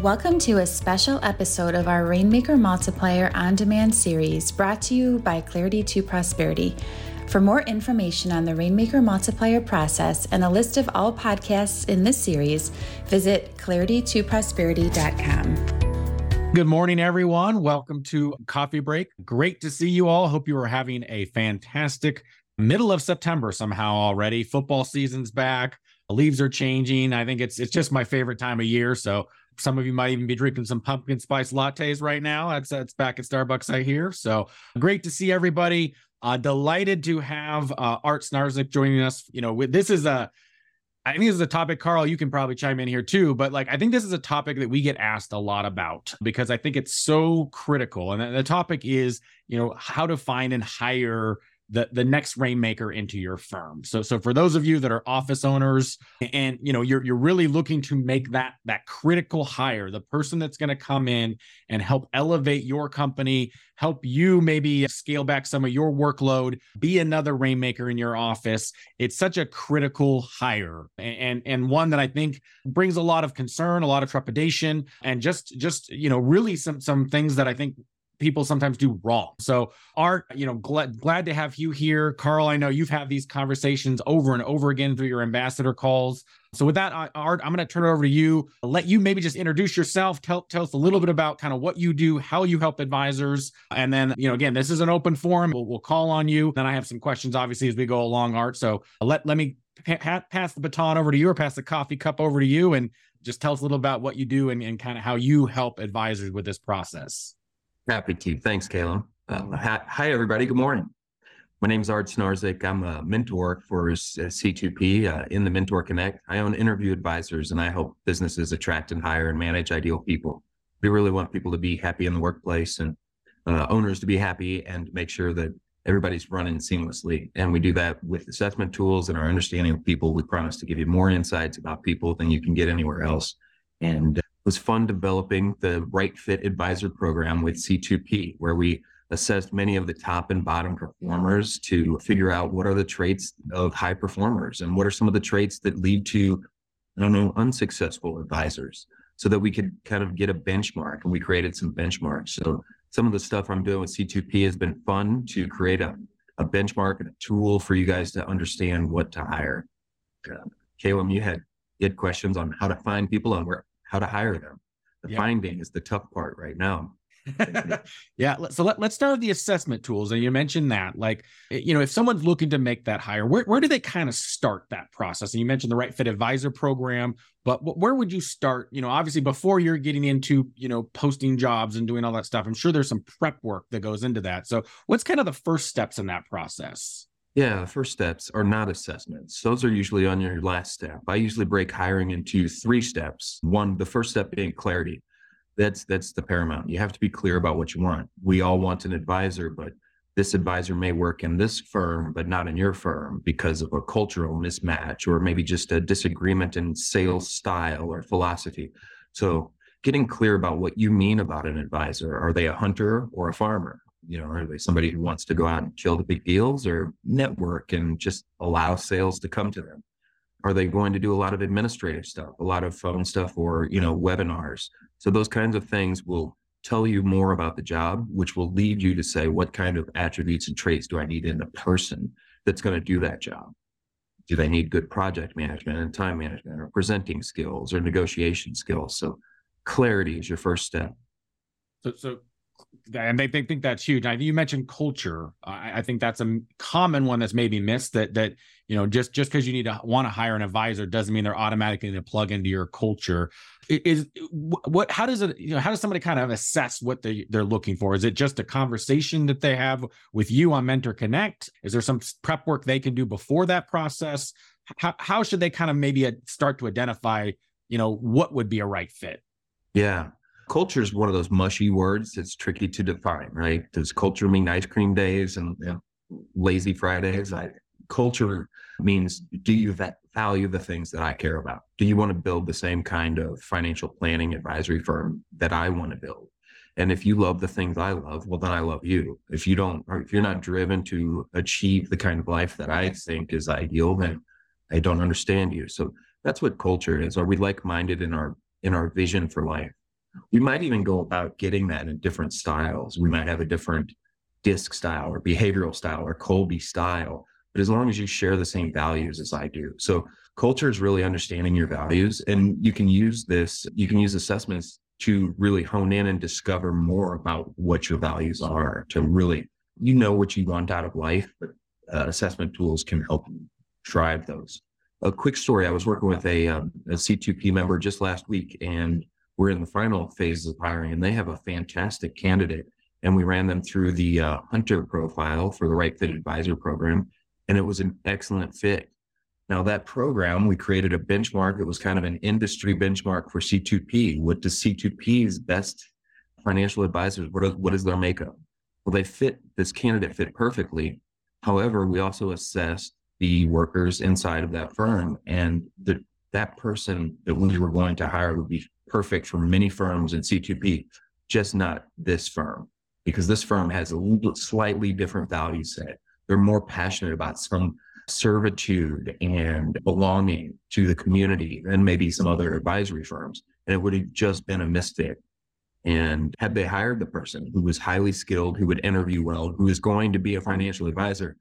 Welcome to a special episode of our Rainmaker Multiplier on Demand series brought to you by Clarity to Prosperity. For more information on the Rainmaker Multiplier process and a list of all podcasts in this series, visit claritytoprosperity.com. Good morning, everyone. Welcome to Coffee Break. Great to see you all. Hope you are having a fantastic middle of September somehow already. Football season's back. Leaves are changing. I think it's it's just my favorite time of year. So some of you might even be drinking some pumpkin spice lattes right now. That's that's back at Starbucks, I hear. So great to see everybody. Uh, delighted to have uh, Art Snarzyk joining us. You know, with, this is a, I think this is a topic, Carl. You can probably chime in here too. But like, I think this is a topic that we get asked a lot about because I think it's so critical. And the topic is, you know, how to find and hire the the next rainmaker into your firm. So so for those of you that are office owners and you know you're you're really looking to make that that critical hire, the person that's going to come in and help elevate your company, help you maybe scale back some of your workload, be another rainmaker in your office. It's such a critical hire and and one that I think brings a lot of concern, a lot of trepidation and just just you know really some some things that I think people sometimes do wrong. So, Art, you know, glad glad to have you here. Carl, I know you've had these conversations over and over again through your ambassador calls. So, with that, Art, I'm going to turn it over to you. Let you maybe just introduce yourself. Tell tell us a little bit about kind of what you do, how you help advisors, and then you know, again, this is an open forum. We'll, we'll call on you. Then I have some questions, obviously, as we go along, Art. So let let me pa- pass the baton over to you, or pass the coffee cup over to you, and just tell us a little about what you do and, and kind of how you help advisors with this process. Happy to. Thanks, Kalem. Uh, hi, everybody. Good morning. My name is Art Snarzyk. I'm a mentor for C2P uh, in the Mentor Connect. I own InnerView Advisors and I help businesses attract and hire and manage ideal people. We really want people to be happy in the workplace and uh, owners to be happy and make sure that everybody's running seamlessly. And we do that with assessment tools and our understanding of people. We promise to give you more insights about people than you can get anywhere else. And was fun developing the Right Fit Advisor program with C2P, where we assessed many of the top and bottom performers to figure out what are the traits of high performers and what are some of the traits that lead to, I don't know, unsuccessful advisors so that we could kind of get a benchmark and we created some benchmarks. So some of the stuff I'm doing with C2P has been fun to create a, a benchmark and a tool for you guys to understand what to hire. Uh, Kalem, you had, you had questions on how to find people and where how to hire them. The yeah. finding is the tough part right now. yeah. So let, let's start with the assessment tools. And you mentioned that, like, you know, if someone's looking to make that hire, where, where do they kind of start that process? And you mentioned the Right Fit Advisor program, but where would you start? You know, obviously before you're getting into, you know, posting jobs and doing all that stuff, I'm sure there's some prep work that goes into that. So what's kind of the first steps in that process? Yeah, first steps are not assessments. Those are usually on your last step. I usually break hiring into three steps. One, the first step being clarity. That's that's the paramount. You have to be clear about what you want. We all want an advisor, but this advisor may work in this firm, but not in your firm because of a cultural mismatch or maybe just a disagreement in sales style or philosophy. So getting clear about what you mean about an advisor. Are they a hunter or a farmer? You know, are they somebody who wants to go out and kill the big deals or network and just allow sales to come to them? Are they going to do a lot of administrative stuff, a lot of phone stuff or, you know, webinars? So those kinds of things will tell you more about the job, which will lead you to say, what kind of attributes and traits do I need in a person that's going to do that job? Do they need good project management and time management or presenting skills or negotiation skills? So clarity is your first step. So, so and they, they think that's huge. I you mentioned culture. I, I, think that's a common one that's maybe missed. That that you know just just because you need to want to hire an advisor doesn't mean they're automatically going to plug into your culture. Is what? How does it? You know, how does somebody kind of assess what they they're looking for? Is it just a conversation that they have with you on Mentor Connect? Is there some prep work they can do before that process? How how should they kind of maybe uh, start to identify? You know, what would be a right fit? Yeah, culture is one of those mushy words that's tricky to define, right? Does culture mean ice cream days and you know, lazy Fridays? I, culture means do you value the things that I care about? Do you want to build the same kind of financial planning advisory firm that I want to build? And if you love the things I love, well, then I love you. If you don't, or if you're not driven to achieve the kind of life that I think is ideal, then I don't understand you. So that's what culture is. Are we like minded in our in our vision for life? We might even go about getting that in different styles. We might have a different disc style or behavioral style or Kolbe style, but as long as you share the same values as I do. So culture is really understanding your values and you can use this, you can use assessments to really hone in and discover more about what your values are to really, you know, what you want out of life, but uh, assessment tools can help you drive those. A quick story. I was working with a, um, a C2P member just last week and we're in the final phases of hiring and they have a fantastic candidate. And we ran them through the uh, hunter profile for the right fit advisor program and it was an excellent fit. Now that program we created a benchmark. It was kind of an industry benchmark for c2p what does c2p's best financial advisors what is, what is their makeup? Well they fit this candidate fit perfectly. However we also assessed the workers inside of that firm and the, that person that we were going to hire would be perfect for many firms in c2p just not this firm because this firm has a slightly different value set. They're more passionate about some servitude and belonging to the community than maybe some other advisory firms. And it would have just been a mistake. And had they hired the person who was highly skilled, who would interview well, who is going to be a financial advisor,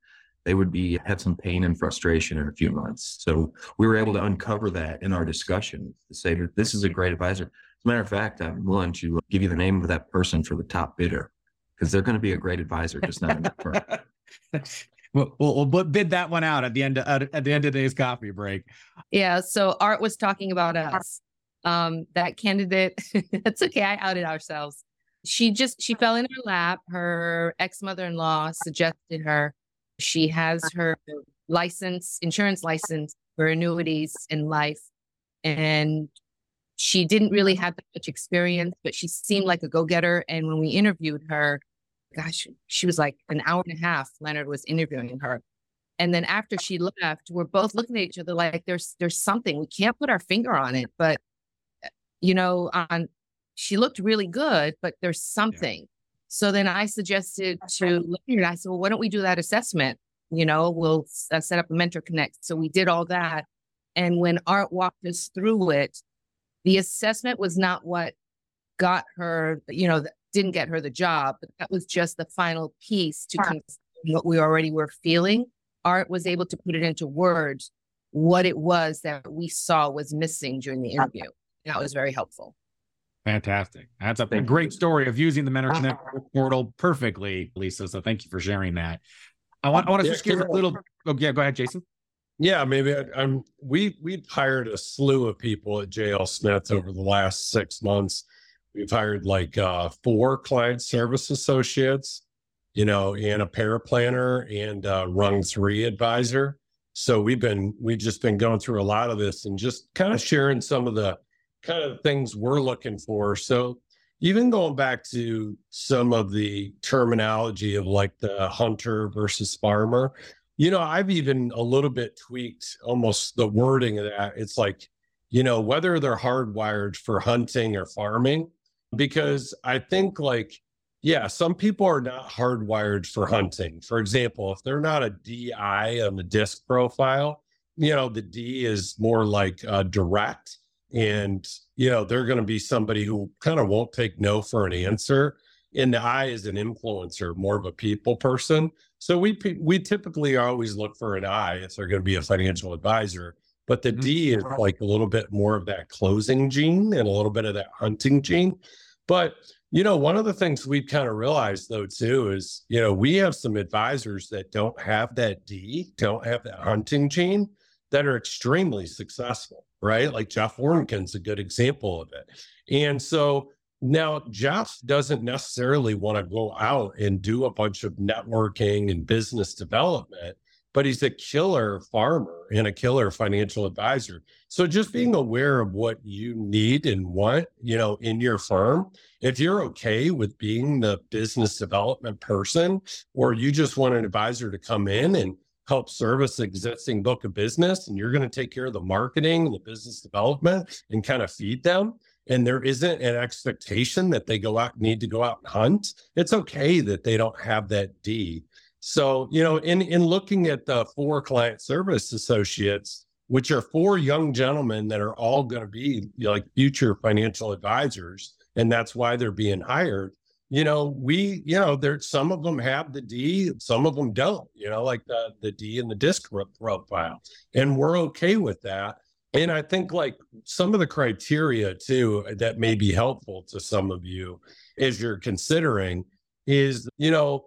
they would be have some pain and frustration in a few months. So we were able to uncover that in our discussion to say that this is a great advisor. As a matter of fact, I'm willing to give you the name of that person for the top bidder because they're going to be a great advisor, just not in the firm. We'll, we'll, we'll, bid that one out at the end of, at the end of today's coffee break. Yeah. So Art was talking about us. Um, that candidate. that's okay. I outed ourselves. She just she fell in her lap. Her ex mother in law suggested her. She has her license, insurance license for annuities in life, and she didn't really have that much experience, but she seemed like a go getter. And when we interviewed her, gosh, she was like an hour and a half. Leonard was interviewing her. And then after she left, we're both looking at each other like there's there's something. We can't put our finger on it, but you know, on she looked really good, but there's something. So then I suggested to Leonard, I said, well, why don't we do that assessment? You know, we'll uh, set up a mentor connect. So we did all that. And when Art walked us through it, the assessment was not what got her, you know, didn't get her the job, but that was just the final piece to confirm what we already were feeling. Art was able to put it into words what it was that we saw was missing during the interview. That was very helpful. Fantastic. That's a, a great story of using the Mentor Connect portal perfectly, Lisa. So thank you for sharing that. I want I want to yeah, switch gears a little. Oh, yeah, go ahead, Jason. Yeah, maybe I, am We we've hired a slew of people at JL Smith over the last six months We've hired like uh, four client service associates, you know, and a paraplanner and a rung three advisor. So we've been we've just been going through a lot of this and just kind of sharing some of the kind of things we're looking for. So even going back to some of the terminology of like the hunter versus farmer, you know, I've even a little bit tweaked almost the wording of that. It's like, you know, whether they're hardwired for hunting or farming, because I think like yeah, some people are not hardwired for hunting. For example, if they're not a DI on the disc profile, you know, the D is more like uh, direct. And, you know, they're going to be somebody who kind of won't take no for an answer. And the I is an influencer, more of a people person. So we we typically always look for an I if they're going to be a financial advisor. But the mm-hmm. D is like a little bit more of that closing gene and a little bit of that hunting gene. But you know, one of the things we've kind of realized though too is, you know, we have some advisors that don't have that D, don't have that hunting gene that are extremely successful, right? Like Jeff Warrenkin's a good example of it. And so now Jeff doesn't necessarily want to go out and do a bunch of networking and business development but he's a killer farmer and a killer financial advisor. So just being aware of what you need and want, you know, in your firm. If you're okay with being the business development person, or you just want an advisor to come in and help service existing book of business, and you're going to take care of the marketing, the business development, and kind of feed them. And there isn't an expectation that they go out, need to go out and hunt. It's okay that they don't have that D so, you know, in in looking at the four client service associates, which are four young gentlemen that are all going to be like future financial advisors. And that's why they're being hired. You know, we, you know, there's some of them have the D, some of them don't, you know, like the, the D and the disc profile. And we're okay with that. And I think like some of the criteria too uh, that may be helpful to some of you as you're considering is, you know,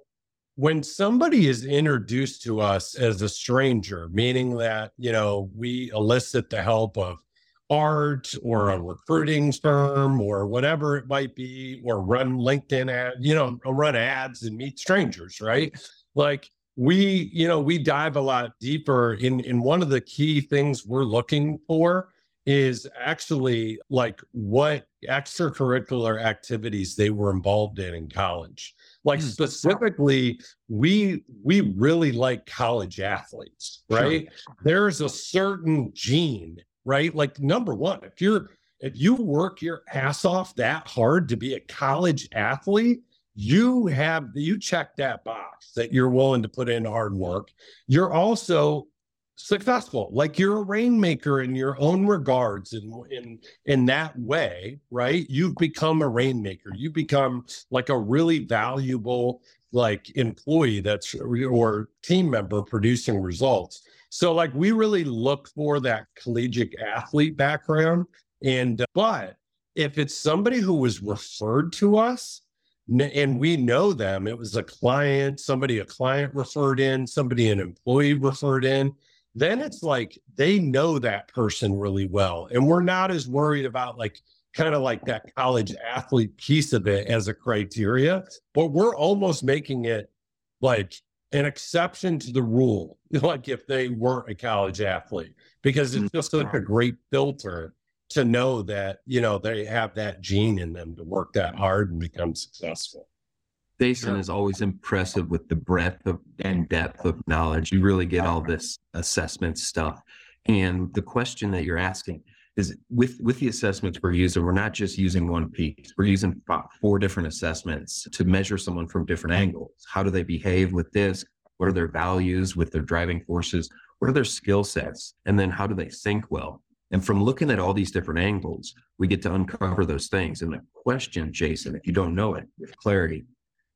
when somebody is introduced to us as a stranger, meaning that, you know, we elicit the help of art or a recruiting firm or whatever it might be, or run LinkedIn ad, you know, run ads and meet strangers, right? Like we, you know, we dive a lot deeper in in one of the key things we're looking for is actually like what extracurricular activities they were involved in in college like mm. specifically we we really like college athletes right sure. there's a certain gene right? Like number one if you're if you work your ass off that hard to be a college athlete you have you check that box that you're willing to put in hard work. You're also successful. Like you're a rainmaker in your own regards in in in that way right? You've become a rainmaker. You become like a really valuable like employee that's or team member producing results so like we really look for that collegiate athlete background and uh, but if it's somebody who was referred to us and we know them it was a client somebody a client referred in somebody an employee referred in then it's like they know that person really well. And we're not as worried about like kind of like that college athlete piece of it as a criteria, but we're almost making it like an exception to the rule, like if they weren't a college athlete, because it's just like mm-hmm. a great filter to know that, you know, they have that gene in them to work that hard and become successful. Jason sure. is always impressive with the breadth of, and depth of knowledge. You really get all this assessment stuff. And the question that you're asking is with with the assessments we're using, we're not just using one piece. We're using four different assessments to measure someone from different angles. How do they behave with this? What are their values with their driving forces? What are their skill sets? And then how do they think well? And from looking at all these different angles, we get to uncover those things. And the question, Jason, if you don't know it with clarity,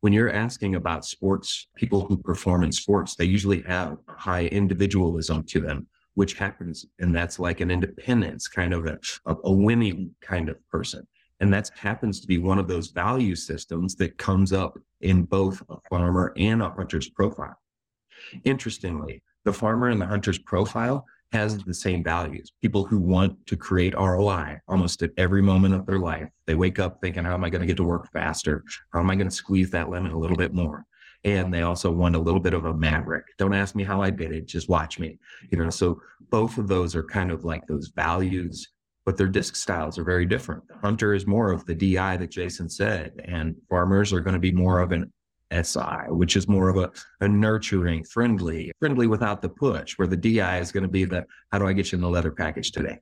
when you're asking about sports, people who perform in sports, they usually have high individualism to them, which happens. And that's like an independence kind of a, a winning kind of person. And that happens to be one of those value systems that comes up in both a farmer and a hunter's profile. Interestingly, the farmer and the hunter's profile has the same values. People who want to create ROI almost at every moment of their life. They wake up thinking, how am I going to get to work faster? How am I going to squeeze that lemon a little bit more? And they also want a little bit of a maverick. Don't ask me how I did it. Just watch me. You know, so both of those are kind of like those values, but their disc styles are very different. Hunter is more of the DI that Jason said, and farmers are going to be more of an SI, which is more of a, a nurturing, friendly, friendly without the push, where the DI is going to be the how do I get you in the leather package today?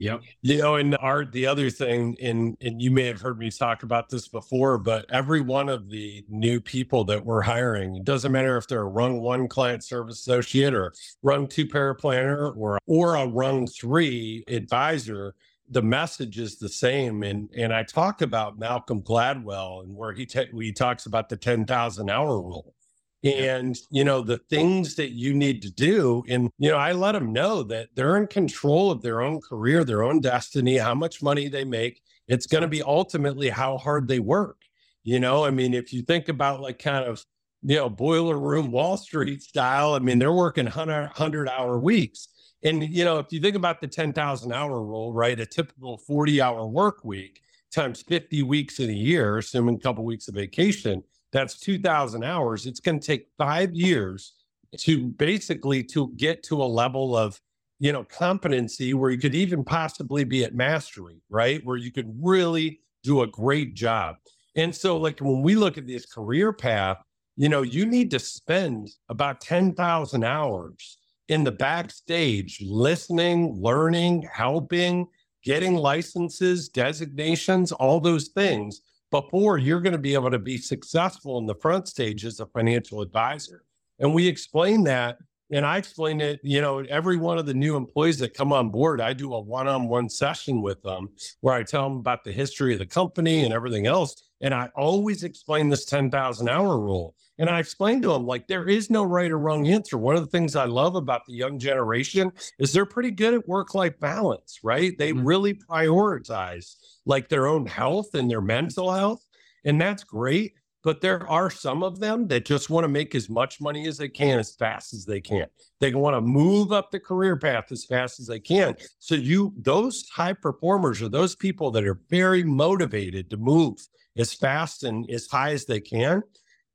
Yep. You know, and art, the other thing, and and you may have heard me talk about this before, but every one of the new people that we're hiring, it doesn't matter if they're a rung one client service associate or rung two paraplanner or or a rung three advisor, the message is the same. And and I talk about Malcolm Gladwell and where he ta- he talks about the ten thousand hour rule, and you know the things that you need to do. And you know I let them know that they're in control of their own career, their own destiny, how much money they make. It's going to be ultimately how hard they work. You know, I mean, if you think about like kind of you know boiler room Wall Street style, I mean, they're working 100, uh, 100 hour weeks and you know, if you think about the 10,000 hour rule, right, a typical 40 hour work week times 50 weeks in a year, assuming a couple weeks of vacation, that's 2,000 hours. It's going to take five years to basically to get to a level of you know competency where you could even possibly be at mastery, right, where you could really do a great job. And so, like when we look at this career path, you know, you need to spend about 10,000 hours in the backstage, listening, learning, helping, getting licenses, designations, all those things before you're going to be able to be successful in the front stage as a financial advisor. And we explain that And I explain it, you know, every one of the new employees that come on board, I do a one on one session with them where I tell them about the history of the company and everything else. And I always explain this 10,000 hour rule. And I explain to them, like, there is no right or wrong answer. One of the things I love about the young generation is they're pretty good at work life balance, right? They mm-hmm. really prioritize like their own health and their mental health. And that's great but there are some of them that just want to make as much money as they can as fast as they can. They want to move up the career path as fast as they can. So you those high performers are those people that are very motivated to move as fast and as high as they can.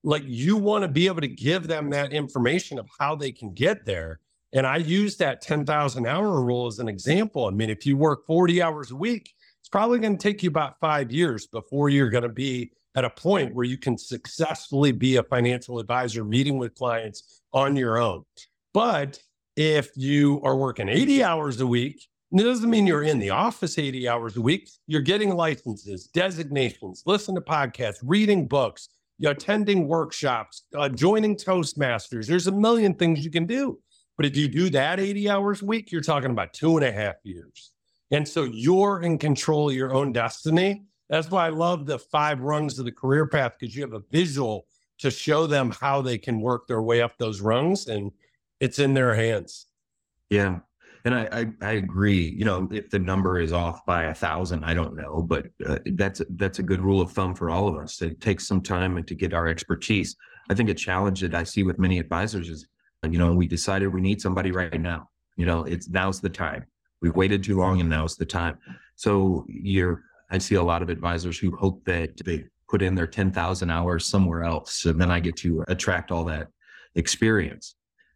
Like you want to be able to give them that information of how they can get there. And I use that 10,000 hour rule as an example. I mean, if you work 40 hours a week, it's probably going to take you about five years before you're going to be at a point where you can successfully be a financial advisor meeting with clients on your own. But if you are working 80 hours a week, it doesn't mean you're in the office 80 hours a week. You're getting licenses, designations, listening to podcasts, reading books, you're attending workshops, uh, joining Toastmasters. There's a million things you can do. But if you do that 80 hours a week, you're talking about two and a half years. And so you're in control of your own destiny. That's why I love the five rungs of the career path because you have a visual to show them how they can work their way up those rungs and it's in their hands. Yeah. And I, I, I agree. You know, if the number is off by a thousand, I don't know, but uh, that's that's a good rule of thumb for all of us. It takes some time and to get our expertise. I think a challenge that I see with many advisors is, you know, we decided we need somebody right now. You know, it's now's the time. We've waited too long, and now's the time. So you're I see a lot of advisors who hope that they put in their 10,000 hours somewhere else. And then I get to attract all that experience.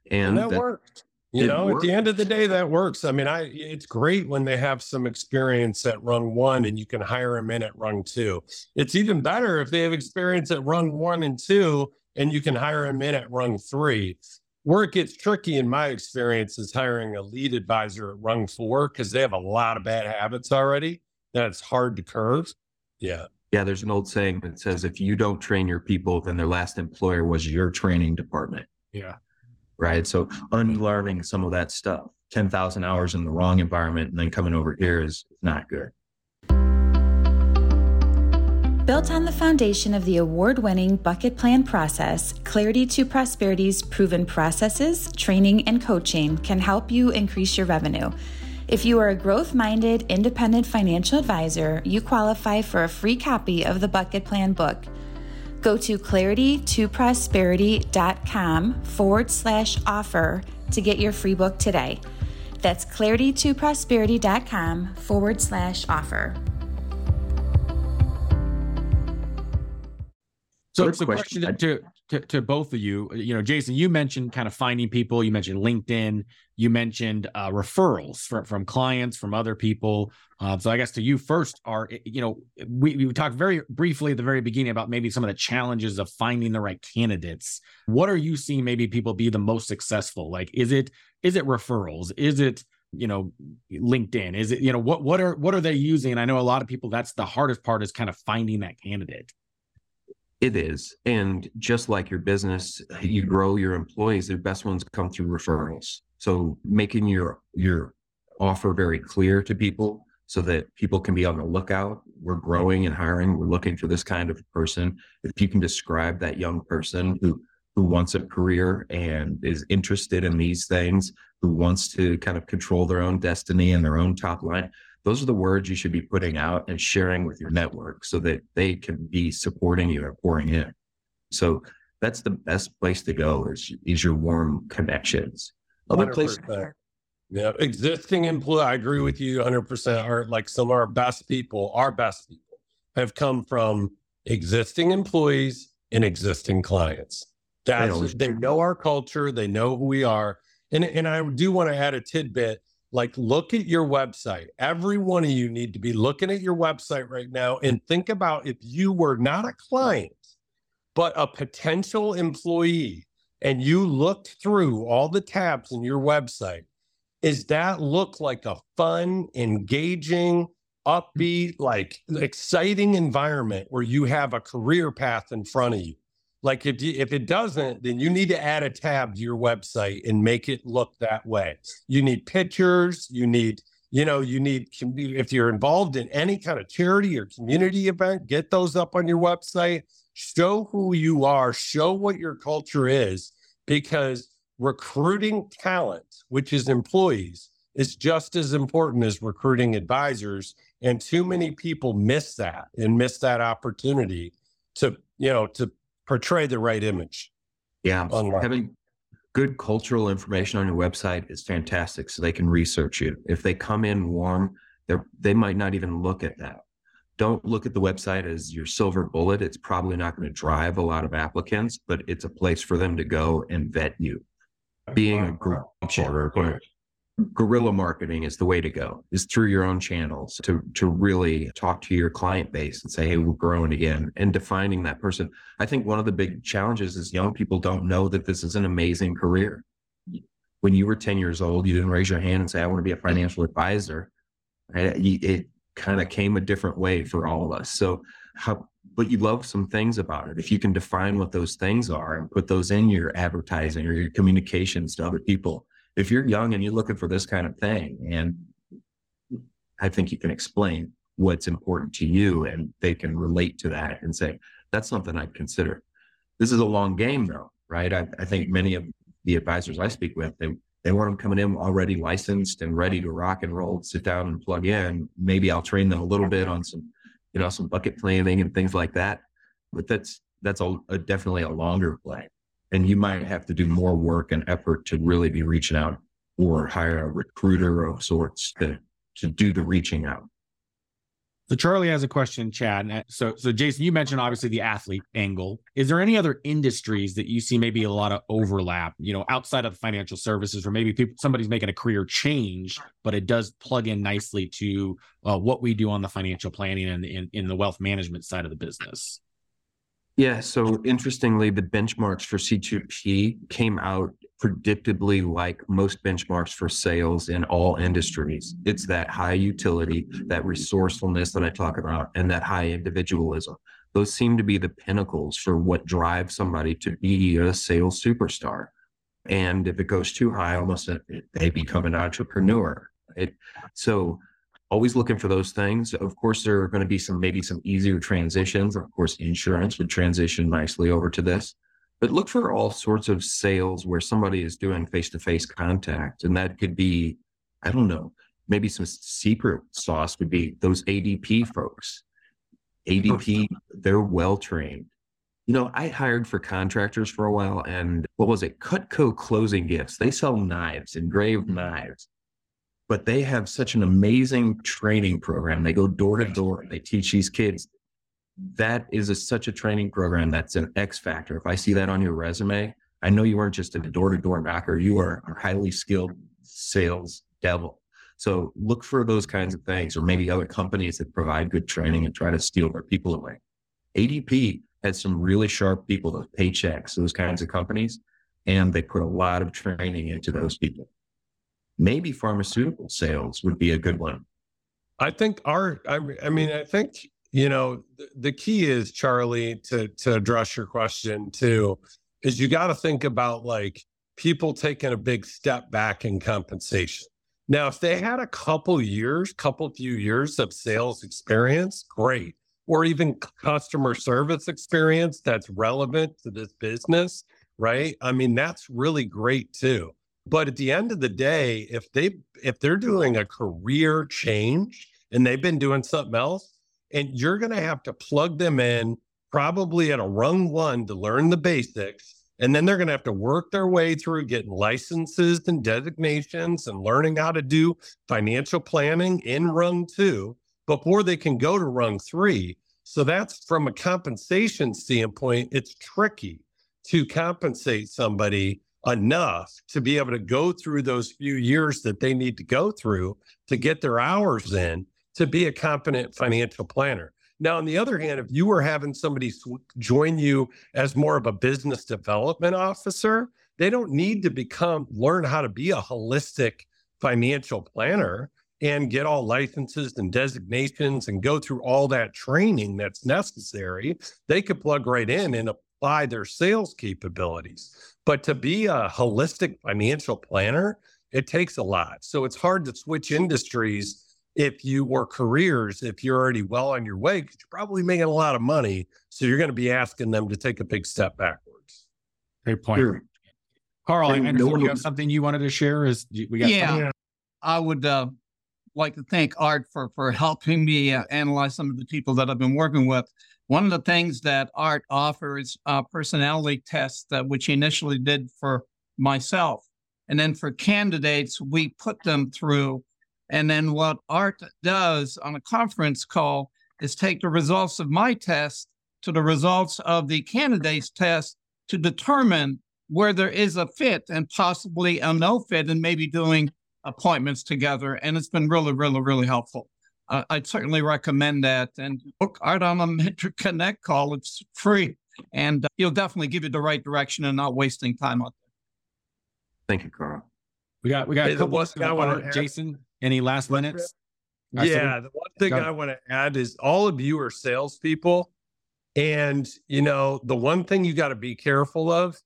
And, and that, that, worked. You know, worked. at the end of the day, that works. I mean, I it's great when they have some experience at rung one and you can hire them in at rung two. It's even better if they have experience at rung one and two and you can hire them in at rung three. Where it gets tricky in my experience is hiring a lead advisor at rung four because they have a lot of bad habits already that's hard to curve. Yeah. Yeah, there's an old saying that says if you don't train your people, then their last employer was your training department. Yeah. Right. So unlearning some of that stuff, 10,000 hours in the wrong environment and then coming over here is not good. Built on the foundation of the award winning bucket plan process, Clarity to Prosperity's proven processes, training, and coaching can help you increase your revenue if you are a growth minded, independent financial advisor, you qualify for a free copy of the Bucket Plan book. Go to claritytoprosperity.com forward slash offer to get your free book today. That's claritytoprosperity.com forward slash offer. So it's a question, question to, to, to both of you. You know, Jason, you mentioned kind of finding people. You mentioned LinkedIn. You mentioned uh, referrals from from clients, from other people. Uh, so I guess to you first, are you know, we we talked very briefly at the very beginning about maybe some of the challenges of finding the right candidates. What are you seeing? Maybe people be the most successful. Like, is it is it referrals? Is it you know linkedin is it you know what what are what are they using i know a lot of people that's the hardest part is kind of finding that candidate it is. And just like your business, you grow your employees, the best ones come through referrals. So making your your offer very clear to people so that people can be on the lookout. We're growing and hiring. We're looking for this kind of person. If you can describe that young person who who wants a career and is interested in these things, who wants to kind of control their own destiny and their own top line, those are the words you should be putting out and sharing with your network so that they can be supporting you and pouring in. So that's the best place to go is, is your warm connections. Other places. Yeah, existing employee. I agree with you 100%. Are like some of our best people, our best people have come from existing employees and existing clients. That's they know our culture, they know who we are. And and I do want to add a tidbit like look at your website every one of you need to be looking at your website right now and think about if you were not a client but a potential employee and you looked through all the tabs in your website is that look like a fun engaging upbeat like exciting environment where you have a career path in front of you Like if you, if it doesn't, then you need to add a tab to your website and make it look that way. You need pictures. You need you know you need if you're involved in any kind of charity or community event, get those up on your website. Show who you are. Show what your culture is, because recruiting talent, which is employees, is just as important as recruiting advisors. And too many people miss that and miss that opportunity to you know to portray the right image. Yeah. Online. Having good cultural information on your website is fantastic so they can research you. If they come in warm, they they might not even look at that. Don't look at the website as your silver bullet. It's probably not going to drive a lot of applicants, but it's a place for them to go and vet you. Being a group guerrilla marketing is the way to go is through your own channels to to really talk to your client base and say hey we're growing again and defining that person i think one of the big challenges is young people don't know that this is an amazing career when you were 10 years old you didn't raise your hand and say i want to be a financial advisor right? it kind of came a different way for all of us so how but you love some things about it if you can define what those things are and put those in your advertising or your communications to other people if you're young and you're looking for this kind of thing, and I think you can explain what's important to you and they can relate to that and say, that's something I'd consider. This is a long game though, right? I, I think many of the advisors I speak with, they, they want them coming in already licensed and ready to rock and roll, sit down and plug in. Maybe I'll train them a little bit on some, you know, some bucket planning and things like that. But that's, that's a, a definitely a longer play and you might have to do more work and effort to really be reaching out or hire a recruiter of sorts to, to do the reaching out. So Charlie has a question, Chad. So, so Jason, you mentioned obviously the athlete angle. Is there any other industries that you see maybe a lot of overlap? You know, outside of the financial services, or maybe people, somebody's making a career change, but it does plug in nicely to uh, what we do on the financial planning and in, in the wealth management side of the business. Yeah. So interestingly, the benchmarks for C2P came out predictably like most benchmarks for sales in all industries. It's that high utility, that resourcefulness that I talk about, and that high individualism. Those seem to be the pinnacles for what drives somebody to be a sales superstar. And if it goes too high, almost they become an entrepreneur. Right? So always looking for those things. Of course, there are going to be some maybe some easier transitions. Of course, insurance would transition nicely over to this. But look for all sorts of sales where somebody is doing face to face contact. And that could be, I don't know, maybe some secret sauce would be those ADP folks. ADP, they're well trained. You know, I hired for contractors for a while and what was it? Cutco Closing Gifts. They sell knives, engraved mm-hmm. knives but they have such an amazing training program. They go door to door. They teach these kids. That is a, such a training program. That's an X factor. If I see that on your resume, I know you weren't just a door to door knocker. You are a highly skilled sales devil. So look for those kinds of things, or maybe other companies that provide good training and try to steal their people away. ADP has some really sharp people, those paychecks, those kinds of companies, and they put a lot of training into those people maybe pharmaceutical sales would be a good one. I think our, I, I mean, I think, you know, the, the key is, Charlie, to, to address your question too, is you got to think about like people taking a big step back in compensation. Now, if they had a couple years, couple few years of sales experience, great. Or even customer service experience that's relevant to this business, right? I mean, that's really great too. But at the end of the day, if they if they're doing a career change and they've been doing something else, and you're going to have to plug them in probably at a rung one to learn the basics. And then they're going to have to work their way through getting licenses and designations and learning how to do financial planning in rung two before they can go to rung three. So that's from a compensation standpoint, it's tricky to compensate somebody enough to be able to go through those few years that they need to go through to get their hours in to be a competent financial planner. Now, on the other hand, if you were having somebody join you as more of a business development officer, they don't need to become learn how to be a holistic financial planner and get all licenses and designations and go through all that training that's necessary. They could plug right in and apply their sales capabilities. But to be a holistic financial planner, it takes a lot. So it's hard to switch industries if you or careers if you're already well on your way because you're probably making a lot of money. So you're going to be asking them to take a big step backwards. Great point. Sure. Carl, I And understand no you have something you wanted to share. Is we got Yeah. something? I would uh, like to thank Art for for helping me uh, analyze some of the people that I've been working with. One of the things that Art offers uh, personality tests that which he initially did for myself, and then for candidates we put them through, and then what Art does on a conference call is take the results of my test to the results of the candidate's test to determine where there is a fit and possibly a no fit, and maybe doing appointments together, and it's been really, really, really helpful. Uh, I'd certainly recommend that. And book Art on a Mentor Connect call. It's free, and uh, he'll definitely give you the right direction and not wasting time on. Thank you, Carl. We got we got Hey, a the couple. one thing I wanna uh, Jason, any last What's minutes? So we- Yeah, the one thing I want to add is all of you are salespeople. And, you know, the one thing you got to be careful of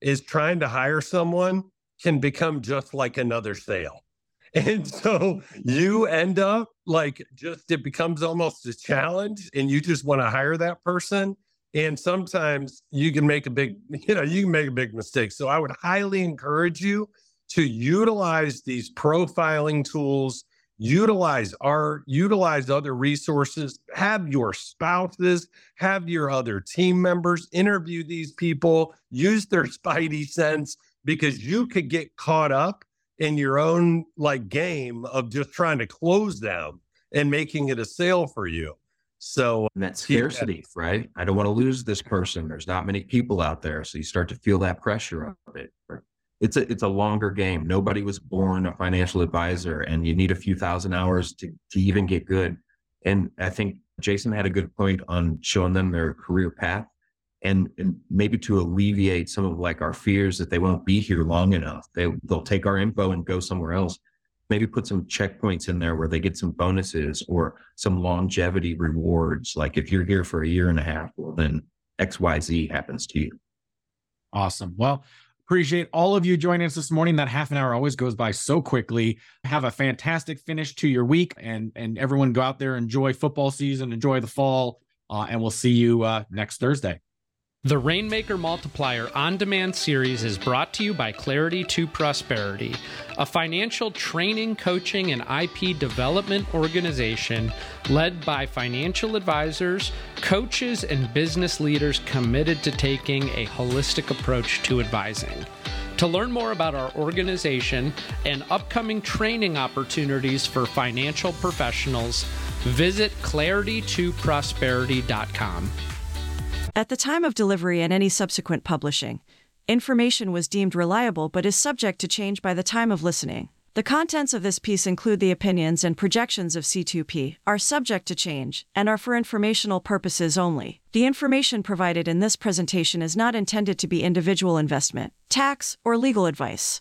is trying to hire someone can become just like another sale. And so you end up like just it becomes almost a challenge and you just want to hire that person. And sometimes you can make a big, you know, you can make a big mistake. So I would highly encourage you to utilize these profiling tools utilize our utilize other resources have your spouses have your other team members interview these people use their spidey sense because you could get caught up in your own like game of just trying to close them and making it a sale for you so And that scarcity, right? I don't want to lose this person. There's not many people out there. So you start to feel that pressure of it. It's a it's a longer game. Nobody was born a financial advisor and you need a few thousand hours to, to even get good. And I think Jason had a good point on showing them their career path and, and maybe to alleviate some of like our fears that they won't be here long enough. They they'll take our info and go somewhere else. Maybe put some checkpoints in there where they get some bonuses or some longevity rewards. Like if you're here for a year and a half, well, then XYZ happens to you. Awesome. Well, appreciate all of you joining us this morning. That half an hour always goes by so quickly. Have a fantastic finish to your week, and and everyone go out there enjoy football season, enjoy the fall, uh, and we'll see you uh, next Thursday. The Rainmaker Multiplier on demand series is brought to you by Clarity to Prosperity, a financial training, coaching, and IP development organization led by financial advisors, coaches, and business leaders committed to taking a holistic approach to advising. To learn more about our organization and upcoming training opportunities for financial professionals, visit claritytoprosperity.com. At the time of delivery and any subsequent publishing, information was deemed reliable but is subject to change by the time of listening. The contents of this piece include the opinions and projections of C2P, are subject to change, and are for informational purposes only. The information provided in this presentation is not intended to be individual investment, tax, or legal advice.